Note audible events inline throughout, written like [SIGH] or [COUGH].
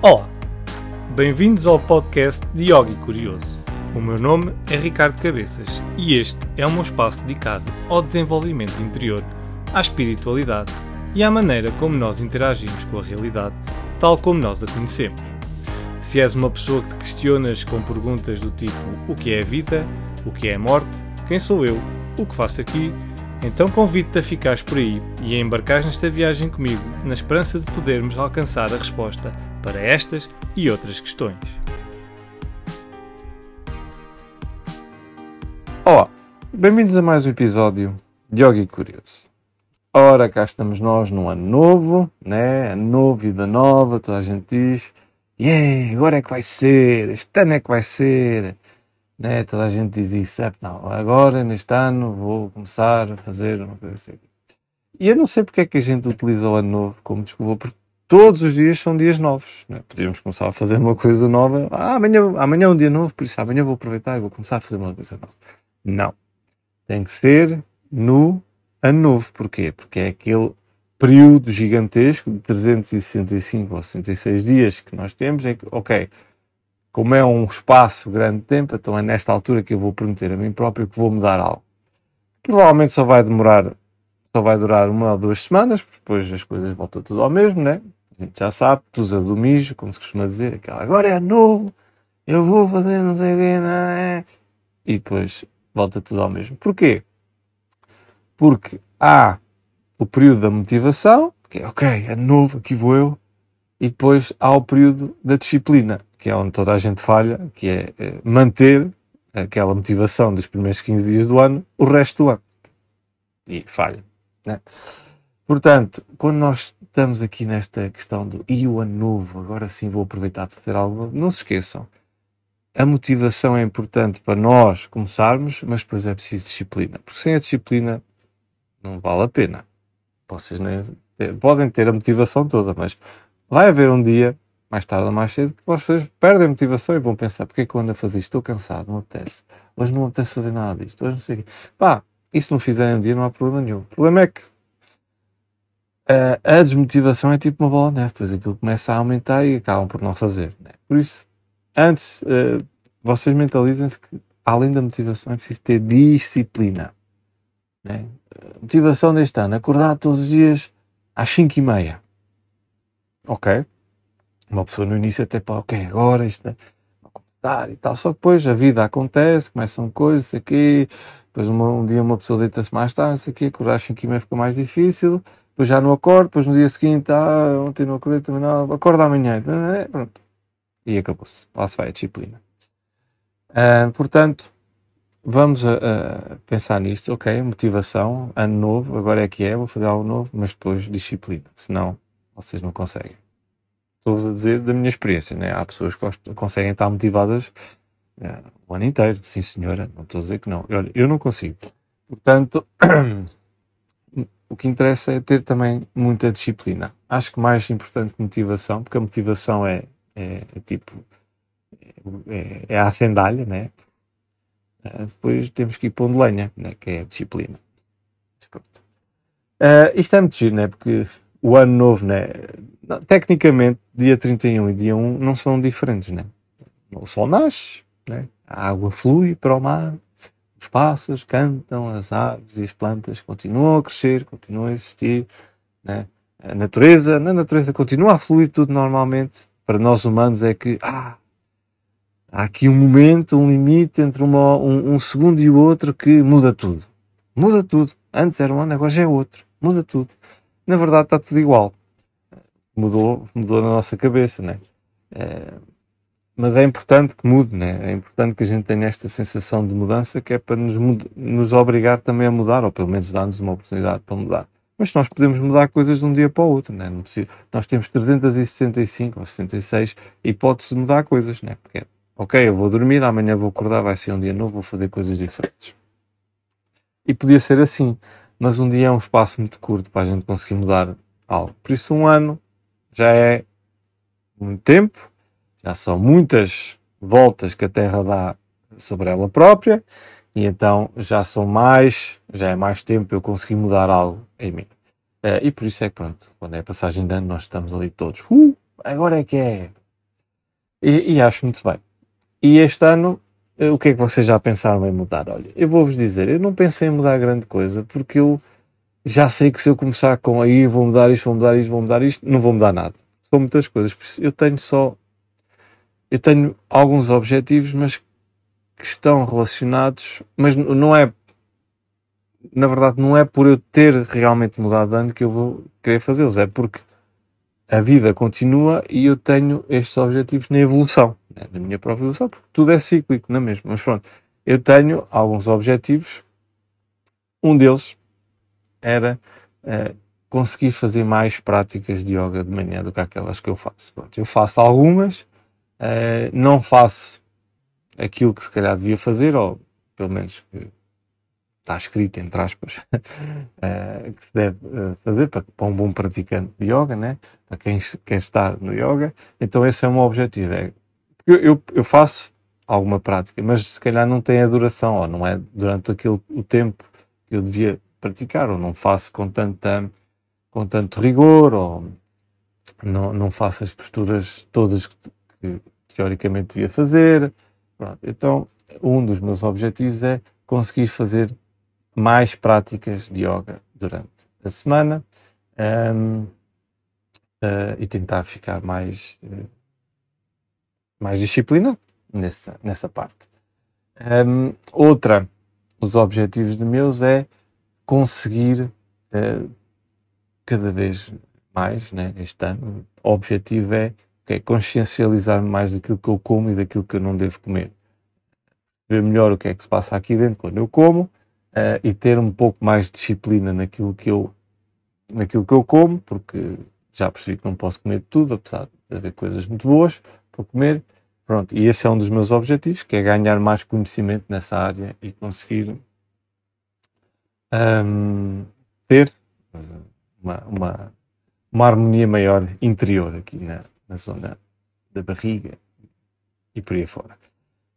Olá, bem-vindos ao podcast de Yogi Curioso. O meu nome é Ricardo Cabeças e este é meu espaço dedicado ao desenvolvimento interior, à espiritualidade e à maneira como nós interagimos com a realidade, tal como nós a conhecemos. Se és uma pessoa que te questionas com perguntas do tipo: o que é a vida? O que é a morte? Quem sou eu? O que faço aqui? Então convido-te a ficares por aí e a embarcares nesta viagem comigo, na esperança de podermos alcançar a resposta para estas e outras questões. Olá, bem-vindos a mais um episódio de Yogi Curioso. Ora, cá estamos nós num ano novo, né? Ano novo, vida nova, toda a gente diz, yeah, agora é que vai ser, este ano é que vai ser, né? Toda a gente diz isso, é, não, agora neste ano vou começar a fazer uma coisa assim. E eu não sei porque é que a gente utiliza o ano novo como desculpa, porque todos os dias são dias novos. Né? Podíamos começar a fazer uma coisa nova. Ah, amanhã, amanhã é um dia novo, por isso amanhã vou aproveitar e vou começar a fazer uma coisa nova. Não. Tem que ser no ano novo. Porquê? Porque é aquele período gigantesco de 365 ou 66 dias que nós temos em que, ok, como é um espaço grande de tempo, então é nesta altura que eu vou prometer a mim próprio que vou mudar algo. Provavelmente só vai demorar, só vai durar uma ou duas semanas, depois as coisas voltam tudo ao mesmo, né? Já sabe, tusa do mijo, como se costuma dizer, aquela agora é novo, eu vou fazer não sei quê, não é? E depois volta tudo ao mesmo. Porquê? Porque há o período da motivação, que é ok, é novo, aqui vou eu, e depois há o período da disciplina, que é onde toda a gente falha, que é, é manter aquela motivação dos primeiros 15 dias do ano o resto do ano. E falha. Né? Portanto, quando nós estamos aqui nesta questão do e o ano novo, agora sim vou aproveitar para fazer algo não se esqueçam. A motivação é importante para nós começarmos, mas depois é preciso disciplina. Porque sem a disciplina não vale a pena. Vocês nem, podem ter a motivação toda, mas vai haver um dia, mais tarde ou mais cedo, que vocês perdem a motivação e vão pensar: porque é que eu ando a fazer isto? Estou cansado, não apetece. Hoje não apetece fazer nada disto. Hoje não sei o quê. Pá, e se não fizerem um dia, não há problema nenhum. O problema é que a desmotivação é tipo uma bola neve, depois aquilo começa a aumentar e acabam por não fazer. Né? Por isso, antes, uh, vocês mentalizem-se que, além da motivação, é preciso ter disciplina. Né? Motivação deste ano, acordar todos os dias às 5 e meia. Ok? Uma pessoa no início até para, ok, agora isto é, vai começar e tal. Só que depois a vida acontece, começam coisas, aqui, depois uma, um dia uma pessoa deita-se mais tarde, sei aqui, acordar às 5 e meia fica mais difícil, depois já não acordo, depois no dia seguinte, ah, ontem não acordei também não, acorda amanhã, pronto. E acabou-se. Lá se vai a disciplina. Uh, portanto, vamos a, a, pensar nisto, ok, motivação, ano novo, agora é que é, vou fazer algo novo, mas depois disciplina, senão vocês não conseguem. Estou a dizer da minha experiência, né? há pessoas que conseguem estar motivadas uh, o ano inteiro, sim senhora, não estou a dizer que não. Olha, eu não consigo. Portanto, [CLEARS THROAT] o que interessa é ter também muita disciplina. Acho que mais importante que motivação, porque a motivação é, é, é tipo, é, é, a acendalha, né? Uh, depois temos que ir pondo lenha, né? que é a disciplina. Uh, isto é muito giro, né? porque o ano novo, né? tecnicamente, dia 31 e dia 1 não são diferentes. Né? O sol nasce, né? a água flui para o mar, os pássaros cantam, as aves e as plantas continuam a crescer, continuam a existir. Né? A natureza, na natureza continua a fluir tudo normalmente. Para nós humanos é que ah, há aqui um momento, um limite entre uma, um, um, segundo e o outro que muda tudo. Muda tudo. Antes era um ano, agora já é outro. Muda tudo. Na verdade está tudo igual. Mudou, mudou na nossa cabeça, né? É, mas é importante que mude, né? É importante que a gente tenha esta sensação de mudança que é para nos, nos obrigar também a mudar, ou pelo menos dar-nos uma oportunidade para mudar. Mas nós podemos mudar coisas de um dia para o outro, né? Não precisa, nós temos 365 ou 66 hipóteses de mudar coisas, né? Porque, ok, eu vou dormir, amanhã vou acordar, vai ser um dia novo, vou fazer coisas diferentes. E podia ser assim, mas um dia é um espaço muito curto para a gente conseguir mudar algo. Por isso, um ano já é muito tempo, já são muitas voltas que a Terra dá sobre ela própria e então já são mais, já é mais tempo eu conseguir mudar algo em mim. Uh, e por isso é que pronto, quando é passagem de ano nós estamos ali todos, uh, agora é que é, E, e acho muito bem. E este ano, eh, o que é que vocês já pensaram em mudar? Olha, eu vou-vos dizer, eu não pensei em mudar grande coisa, porque eu já sei que se eu começar com aí vou mudar isto, vou mudar isto, vou mudar isto, não vou mudar nada. São muitas coisas. Eu tenho só. Eu tenho alguns objetivos, mas que estão relacionados, mas não é. Na verdade, não é por eu ter realmente mudado de ano que eu vou querer fazê-los, é porque a vida continua e eu tenho estes objetivos na evolução, né? na minha própria evolução, porque tudo é cíclico, não é mesmo? Mas pronto, eu tenho alguns objetivos. Um deles era uh, conseguir fazer mais práticas de yoga de manhã do que aquelas que eu faço. Pronto, eu faço algumas, uh, não faço aquilo que se calhar devia fazer, ou pelo menos que está escrito entre aspas, uh, [LAUGHS] que se deve fazer para, para, um bom praticante de yoga, né? para quem quer estar no yoga. Então esse é o meu objetivo. É, eu, eu, eu faço alguma prática, mas se calhar não tem a duração, ou não é durante aquele, o tempo que eu devia praticar, ou não faço com, tanta, com tanto rigor, ou não, não faço as posturas todas que, que teoricamente devia fazer. Pronto. Então, um dos meus objetivos é conseguir fazer mais práticas de yoga durante a semana um, uh, eh, e tentar ficar mais, uh, mais disciplinado nessa, nessa parte. Um, outra, os objetivos de meus é conseguir uh, cada vez mais, né, este ano, o objetivo é okay, consciencializar-me mais daquilo que eu como e daquilo que eu não devo comer. Ver melhor o que é que se passa aqui dentro quando eu como uh, e ter um pouco mais de disciplina naquilo que eu, naquilo que eu como, porque já percebi que não posso comer tudo, apesar de haver coisas muito boas para comer. Pronto, e esse é um dos meus objetivos, que é ganhar mais conhecimento nessa área e conseguir um, ter uma, uma, uma, harmonia maior interior aqui na, na zona da barriga e por aí fora.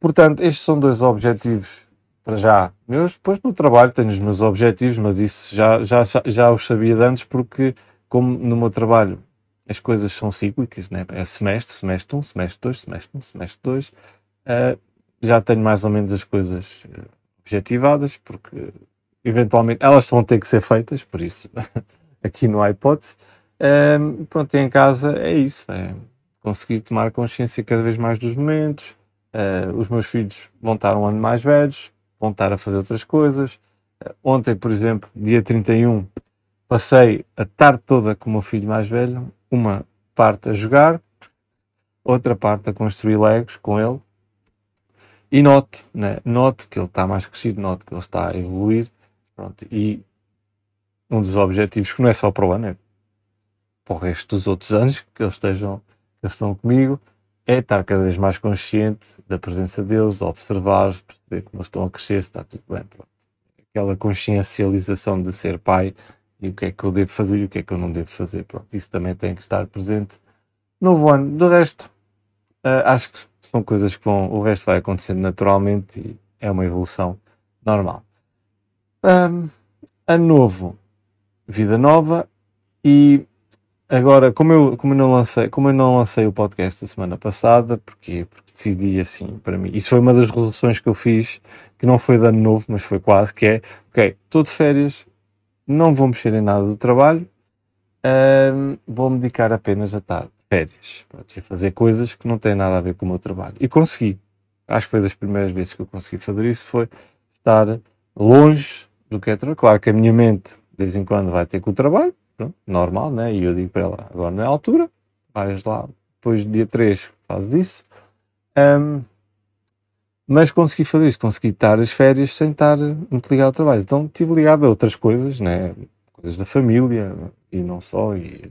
Portanto, estes são dois objetivos para já meus. Depois no trabalho tenho os meus objetivos, mas isso já, já, já os sabia de antes, porque como no meu trabalho as coisas são cíclicas, né? é semestre, semestre 1, um, semestre 2, semestre 1, um, semestre 2, uh, já tenho mais ou menos as coisas uh, objetivadas, porque eventualmente elas vão ter que ser feitas, por isso [LAUGHS] aqui no iPod. Um, pronto, em casa é isso, é conseguir tomar consciência cada vez mais dos momentos. Uh, os meus filhos vão estar um ano mais velhos, vão estar a fazer outras coisas. Uh, ontem, por exemplo, dia 31, passei a tarde toda com o meu filho mais velho, uma parte a jogar, outra parte a construir legos com ele. E noto, né? noto que ele está mais crescido, noto que ele está a evoluir Pronto, e um dos objetivos, que não é só para o ano, é para o resto dos outros anos que eles estejam, que eles estão comigo, é estar cada vez mais consciente da presença deles, observar, perceber como eles estão a crescer, se está tudo bem. Pronto. Aquela consciencialização de ser pai e o que é que eu devo fazer e o que é que eu não devo fazer. Pronto, isso também tem que estar presente. Novo ano, do resto, uh, acho que são coisas que vão, o resto vai acontecendo naturalmente e é uma evolução normal. Um, ano novo, vida nova e agora como eu, como eu não lancei como eu não lancei o podcast da semana passada porque porque decidi assim para mim isso foi uma das resoluções que eu fiz que não foi de ano novo mas foi quase que é ok estou de férias não vou mexer em nada do trabalho um, vou me dedicar apenas a estar de férias para fazer coisas que não têm nada a ver com o meu trabalho e consegui acho que foi das primeiras vezes que eu consegui fazer isso foi estar longe do que é trabalho. Claro que a minha mente, de vez em quando, vai ter com o trabalho, pronto, normal, né? E eu digo para ela, agora não é a altura, vais lá, depois do dia 3 fazes isso. Um, mas consegui fazer isso, consegui estar as férias sem estar muito ligado ao trabalho. Então estive ligado a outras coisas, né? coisas da família e não só, e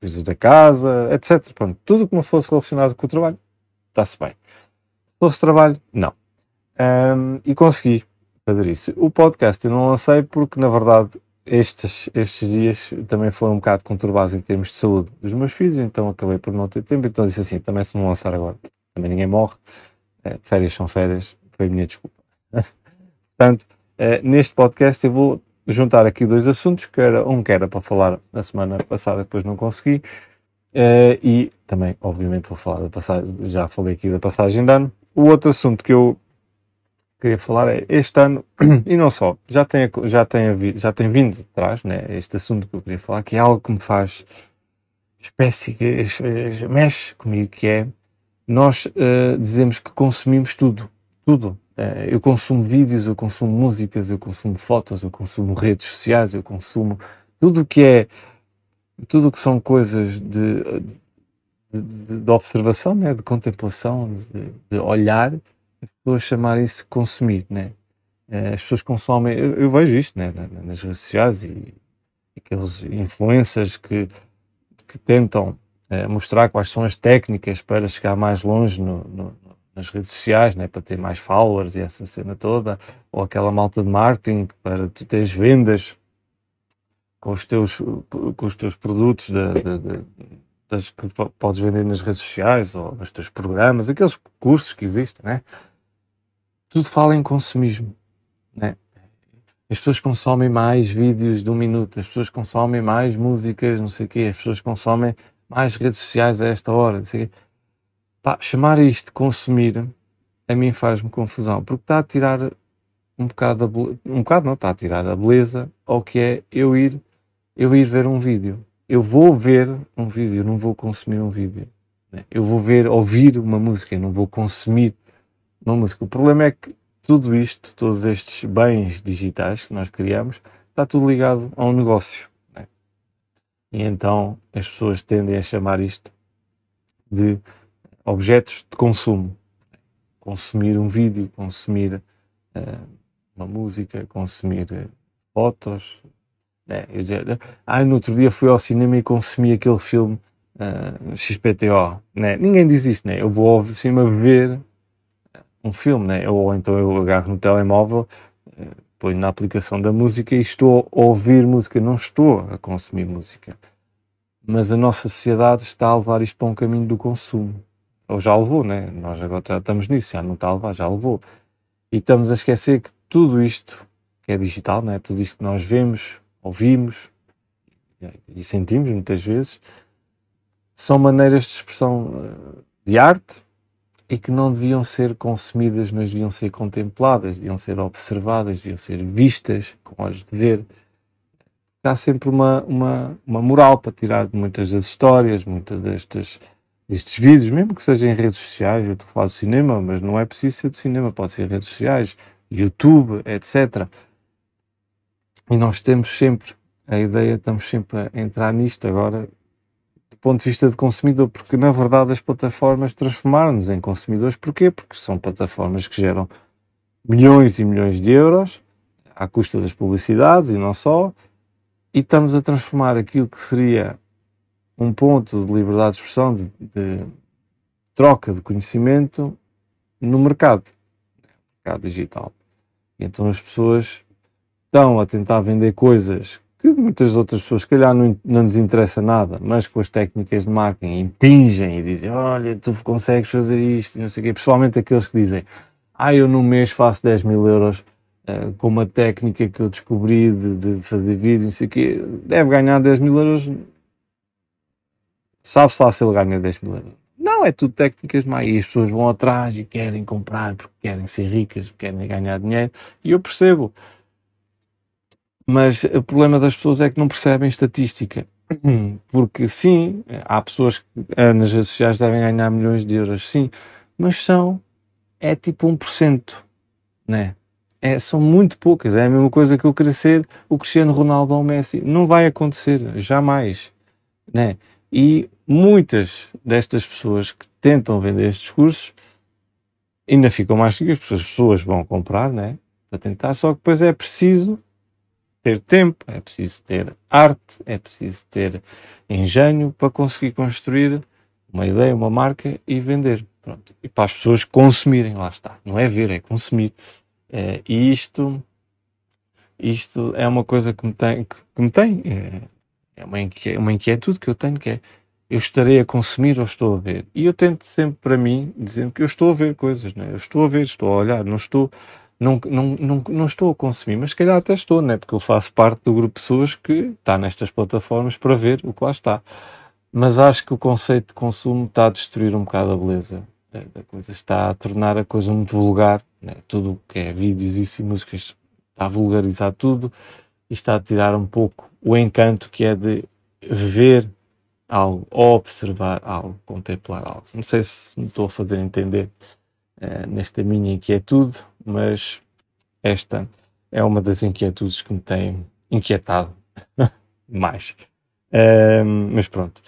coisas da casa, etc. Pronto, tudo que não fosse relacionado com o trabalho, está-se bem. Se fosse trabalho, não. Um, e consegui fazer isso. O podcast eu não lancei porque, na verdade, estes, estes dias também foram um bocado conturbados em termos de saúde dos meus filhos, então acabei por não ter tempo. Então disse assim: também se não lançar agora, também ninguém morre. É, férias são férias, foi a minha desculpa. [LAUGHS] Portanto, é, neste podcast eu vou juntar aqui dois assuntos, que era um que era para falar na semana passada, depois não consegui, é, e também, obviamente, vou falar da passagem, já falei aqui da passagem de ano. O outro assunto que eu queria falar é este ano, [CLEARS THROAT] e não só, já tem, já tem, já tem vindo atrás, né, este assunto que eu queria falar, que é algo que me faz espécie, que mexe comigo, que é nós uh, dizemos que consumimos tudo, tudo. Uh, eu consumo vídeos, eu consumo músicas, eu consumo fotos, eu consumo redes sociais, eu consumo tudo o que é, tudo o que são coisas de, de, de, de observação, né? de contemplação, de, de olhar, pessoas chamarem isso consumir, né? Uh, as pessoas consomem, eu, eu vejo isto, né? nas redes sociais e, aqueles influencers que, que tentam eh, mostrar quais são as técnicas para chegar mais longe no, no, nas redes sociais, né, para ter mais followers e essa cena toda, ou aquela malta de marketing para tu teres vendas com os teus, com os teus produtos das que podes vender nas redes sociais ou nos teus programas, aqueles cursos que existem, né? Tudo fala em consumismo, né? As pessoas consomem mais vídeos de um minuto, as pessoas consomem mais músicas, não sei o quê, as pessoas consomem mais redes sociais a esta hora. Pá, chamar isto de consumir a mim faz-me confusão, porque está a tirar um bocado, beleza, um bocado não, está a tirar a beleza ao que é eu ir, eu ir ver um vídeo. Eu vou ver um vídeo, não vou consumir um vídeo. Né? Eu vou ver, ouvir uma música, não vou consumir uma música. O problema é que tudo isto, todos estes bens digitais que nós criamos, está tudo ligado a um negócio. E então as pessoas tendem a chamar isto de objetos de consumo. Consumir um vídeo, consumir uh, uma música, consumir uh, fotos. É, eu já, ah, no outro dia fui ao cinema e consumi aquele filme uh, eh, XPTO. Né? Ninguém diz isto, né? eu vou ao cinema ver um filme, né? ou então eu agarro no telemóvel, ponho na aplicação da música e estou a ouvir música, não estou a consumir música. Mas a nossa sociedade está a levar isto para um caminho do consumo. Ou já levou, né? Nós agora estamos nisso, já não está a levar, já levou. E estamos a esquecer que tudo isto, que é digital, né? tudo isto que nós vemos, ouvimos e sentimos muitas vezes, são maneiras de expressão eh, de arte, e que não deviam ser consumidas, mas deviam ser contempladas, deviam ser observadas, deviam ser vistas com olhos de ver. Há sempre uma, uma, uma moral para tirar de muitas das histórias, muitas destas, destes vídeos, mesmo que sejam em redes sociais. Eu estou a falar de cinema, mas não é preciso ser de cinema, pode ser redes sociais, YouTube, etc. E nós temos sempre a ideia, estamos sempre a entrar nisto agora do ponto de vista de consumidor, porque na verdade as plataformas transformaram-nos em consumidores. Porquê? Porque são plataformas que geram milhões e milhões de euros à custa das publicidades e não só, e estamos a transformar aquilo que seria um ponto de liberdade de expressão, de, de troca de conhecimento no mercado, mercado digital. Então as pessoas estão a tentar vender coisas que muitas outras pessoas, se calhar, não, não lhes interessa nada, mas com as técnicas de marketing impingem e dizem: Olha, tu consegues fazer isto, não sei o quê. Pessoalmente, aqueles que dizem: Ah, eu num mês faço 10 mil euros uh, com uma técnica que eu descobri de, de fazer vídeos, não sei o quê. Deve ganhar 10 mil euros. Sabe-se lá se ele ganha 10 mil euros. Não, é tudo técnicas mais. E as pessoas vão atrás e querem comprar porque querem ser ricas, porque querem ganhar dinheiro. E eu percebo. Mas o problema das pessoas é que não percebem estatística. [CLEARS THROAT] Porque sim, há pessoas que eh, nas redes sociais devem ganhar milhões de euros, sim, mas são, é tipo 1%, né? É, são muito poucas. É a mesma coisa que eu crescer o Cristiano Ronaldo ou o Messi. Não vai acontecer, jamais. Né? E muitas destas pessoas que tentam vender estes cursos ainda ficam mais ricas, porque as pessoas vão comprar, né? Para tentar, só que depois é preciso ter tempo, é preciso ter arte, é preciso ter engenho para conseguir construir uma ideia, uma marca e vender. Pronto. E para as pessoas consumirem, lá está. Não é ver, é consumir. É, e isto, isto é uma coisa que me tem, que, que me tem é, é uma, inquietude, uma inquietude que eu tenho, que é eu estarei a consumir ou estou a ver? E eu tento sempre para mim dizer que eu estou a ver coisas, né? eu estou a ver, estou a olhar, não estou não, não, não, não estou a consumir, mas se calhar até estou, né? porque eu faço parte do grupo de pessoas que está nestas plataformas para ver o que lá está. mas acho que o conceito de consumo está a destruir um bocado a beleza da coisa, está a tornar a coisa muito vulgar, né? tudo o que é vídeos e músicas está a vulgarizar tudo e está a tirar um pouco o encanto que é de ver algo, observar algo, contemplar algo. Não sei se me estou a fazer entender uh, nesta minha inquietude, mas esta é uma das inquietudes que me tem inquietado [LAUGHS] mais. Uh, mas pronto.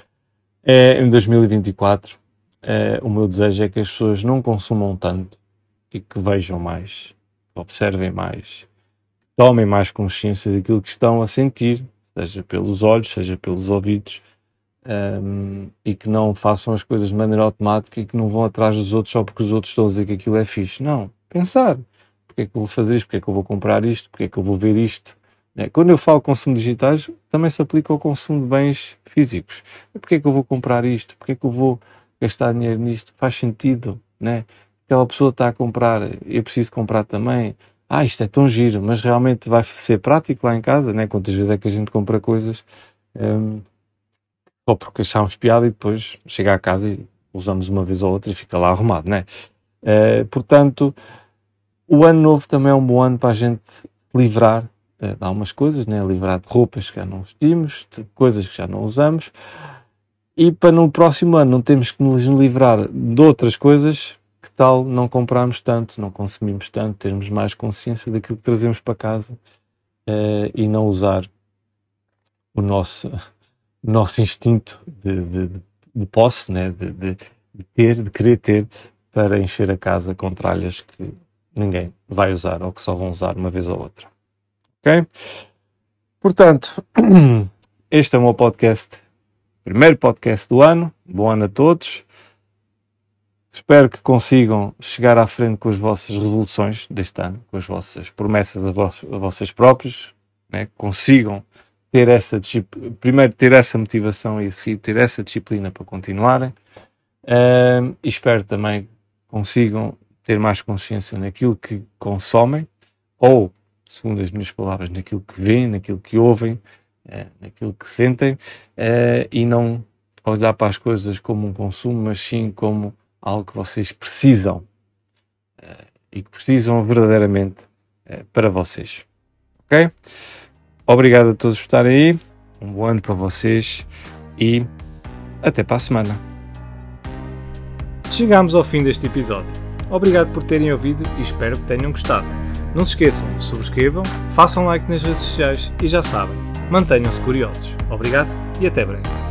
É, em 2024, uh, eh, o meu desejo é que as pessoas não consumam tanto e que vejam mais, observem mais, tomem mais consciência daquilo que estão a sentir, seja pelos olhos, seja pelos ouvidos, um, e que não façam as coisas de maneira automática e que não vão atrás dos outros só porque os outros estão a dizer que aquilo é fixe. Não, pensar. Porque é que eu vou fazer isto? Porque é que eu vou comprar isto? Porque é que eu vou ver isto? É, quando eu falo consumo digitais, também se aplica ao consumo de bens físicos. Porque é que eu vou comprar isto? Porque é que eu vou gastar dinheiro nisto? Faz sentido, né? Aquela pessoa está a comprar, eu preciso comprar também. Ah, isto é tão giro, mas realmente vai ser prático lá em casa, né? Quantas vezes é que a gente compra coisas um, só porque achamos piada e depois chega à casa e usamos uma vez ou outra e fica lá arrumado, né? Uh, portanto, o ano novo também é um bom ano para a gente livrar uh, de algumas coisas, né? livrar de roupas que já não vestimos, de coisas que já não usamos, e para no próximo ano não temos que nos livrar de outras coisas, que tal não comprarmos tanto, não consumimos tanto, termos mais consciência daquilo que trazemos para casa uh, e não usar o nosso, nosso instinto de, de, de posse, né? de, de, ter, de querer ter, para encher a casa com tralhas que ninguém vai usar ou que só vão usar uma vez ou outra. Ok? Portanto, [CLEARS THROAT] este é o meu podcast, primeiro podcast do ano. Bom ano a todos. Espero que consigam chegar à frente com as vossas resoluções deste ano, com as vossas promessas a, vos, a vocês próprios, né? consigam ter essa primeiro ter essa motivação e a seguir ter essa disciplina para continuarem. E espero também consigam ter mais consciência naquilo que consomem, ou, segundo as minhas palavras, naquilo que veem, naquilo que ouvem, uh, naquilo que sentem, uh, e não olhar para as coisas como um consumo, mas sim como algo que vocês precisam uh, e que precisam verdadeiramente para vocês. Ok? Obrigado a todos por estarem aí. Um bom ano para vocês e até para a semana. Chegamos ao fim deste episódio. Obrigado por terem ouvido e espero que tenham gostado. Não se esqueçam, subscrevam, façam like nas redes sociais e já sabem, mantenham-se curiosos. Obrigado e até breve.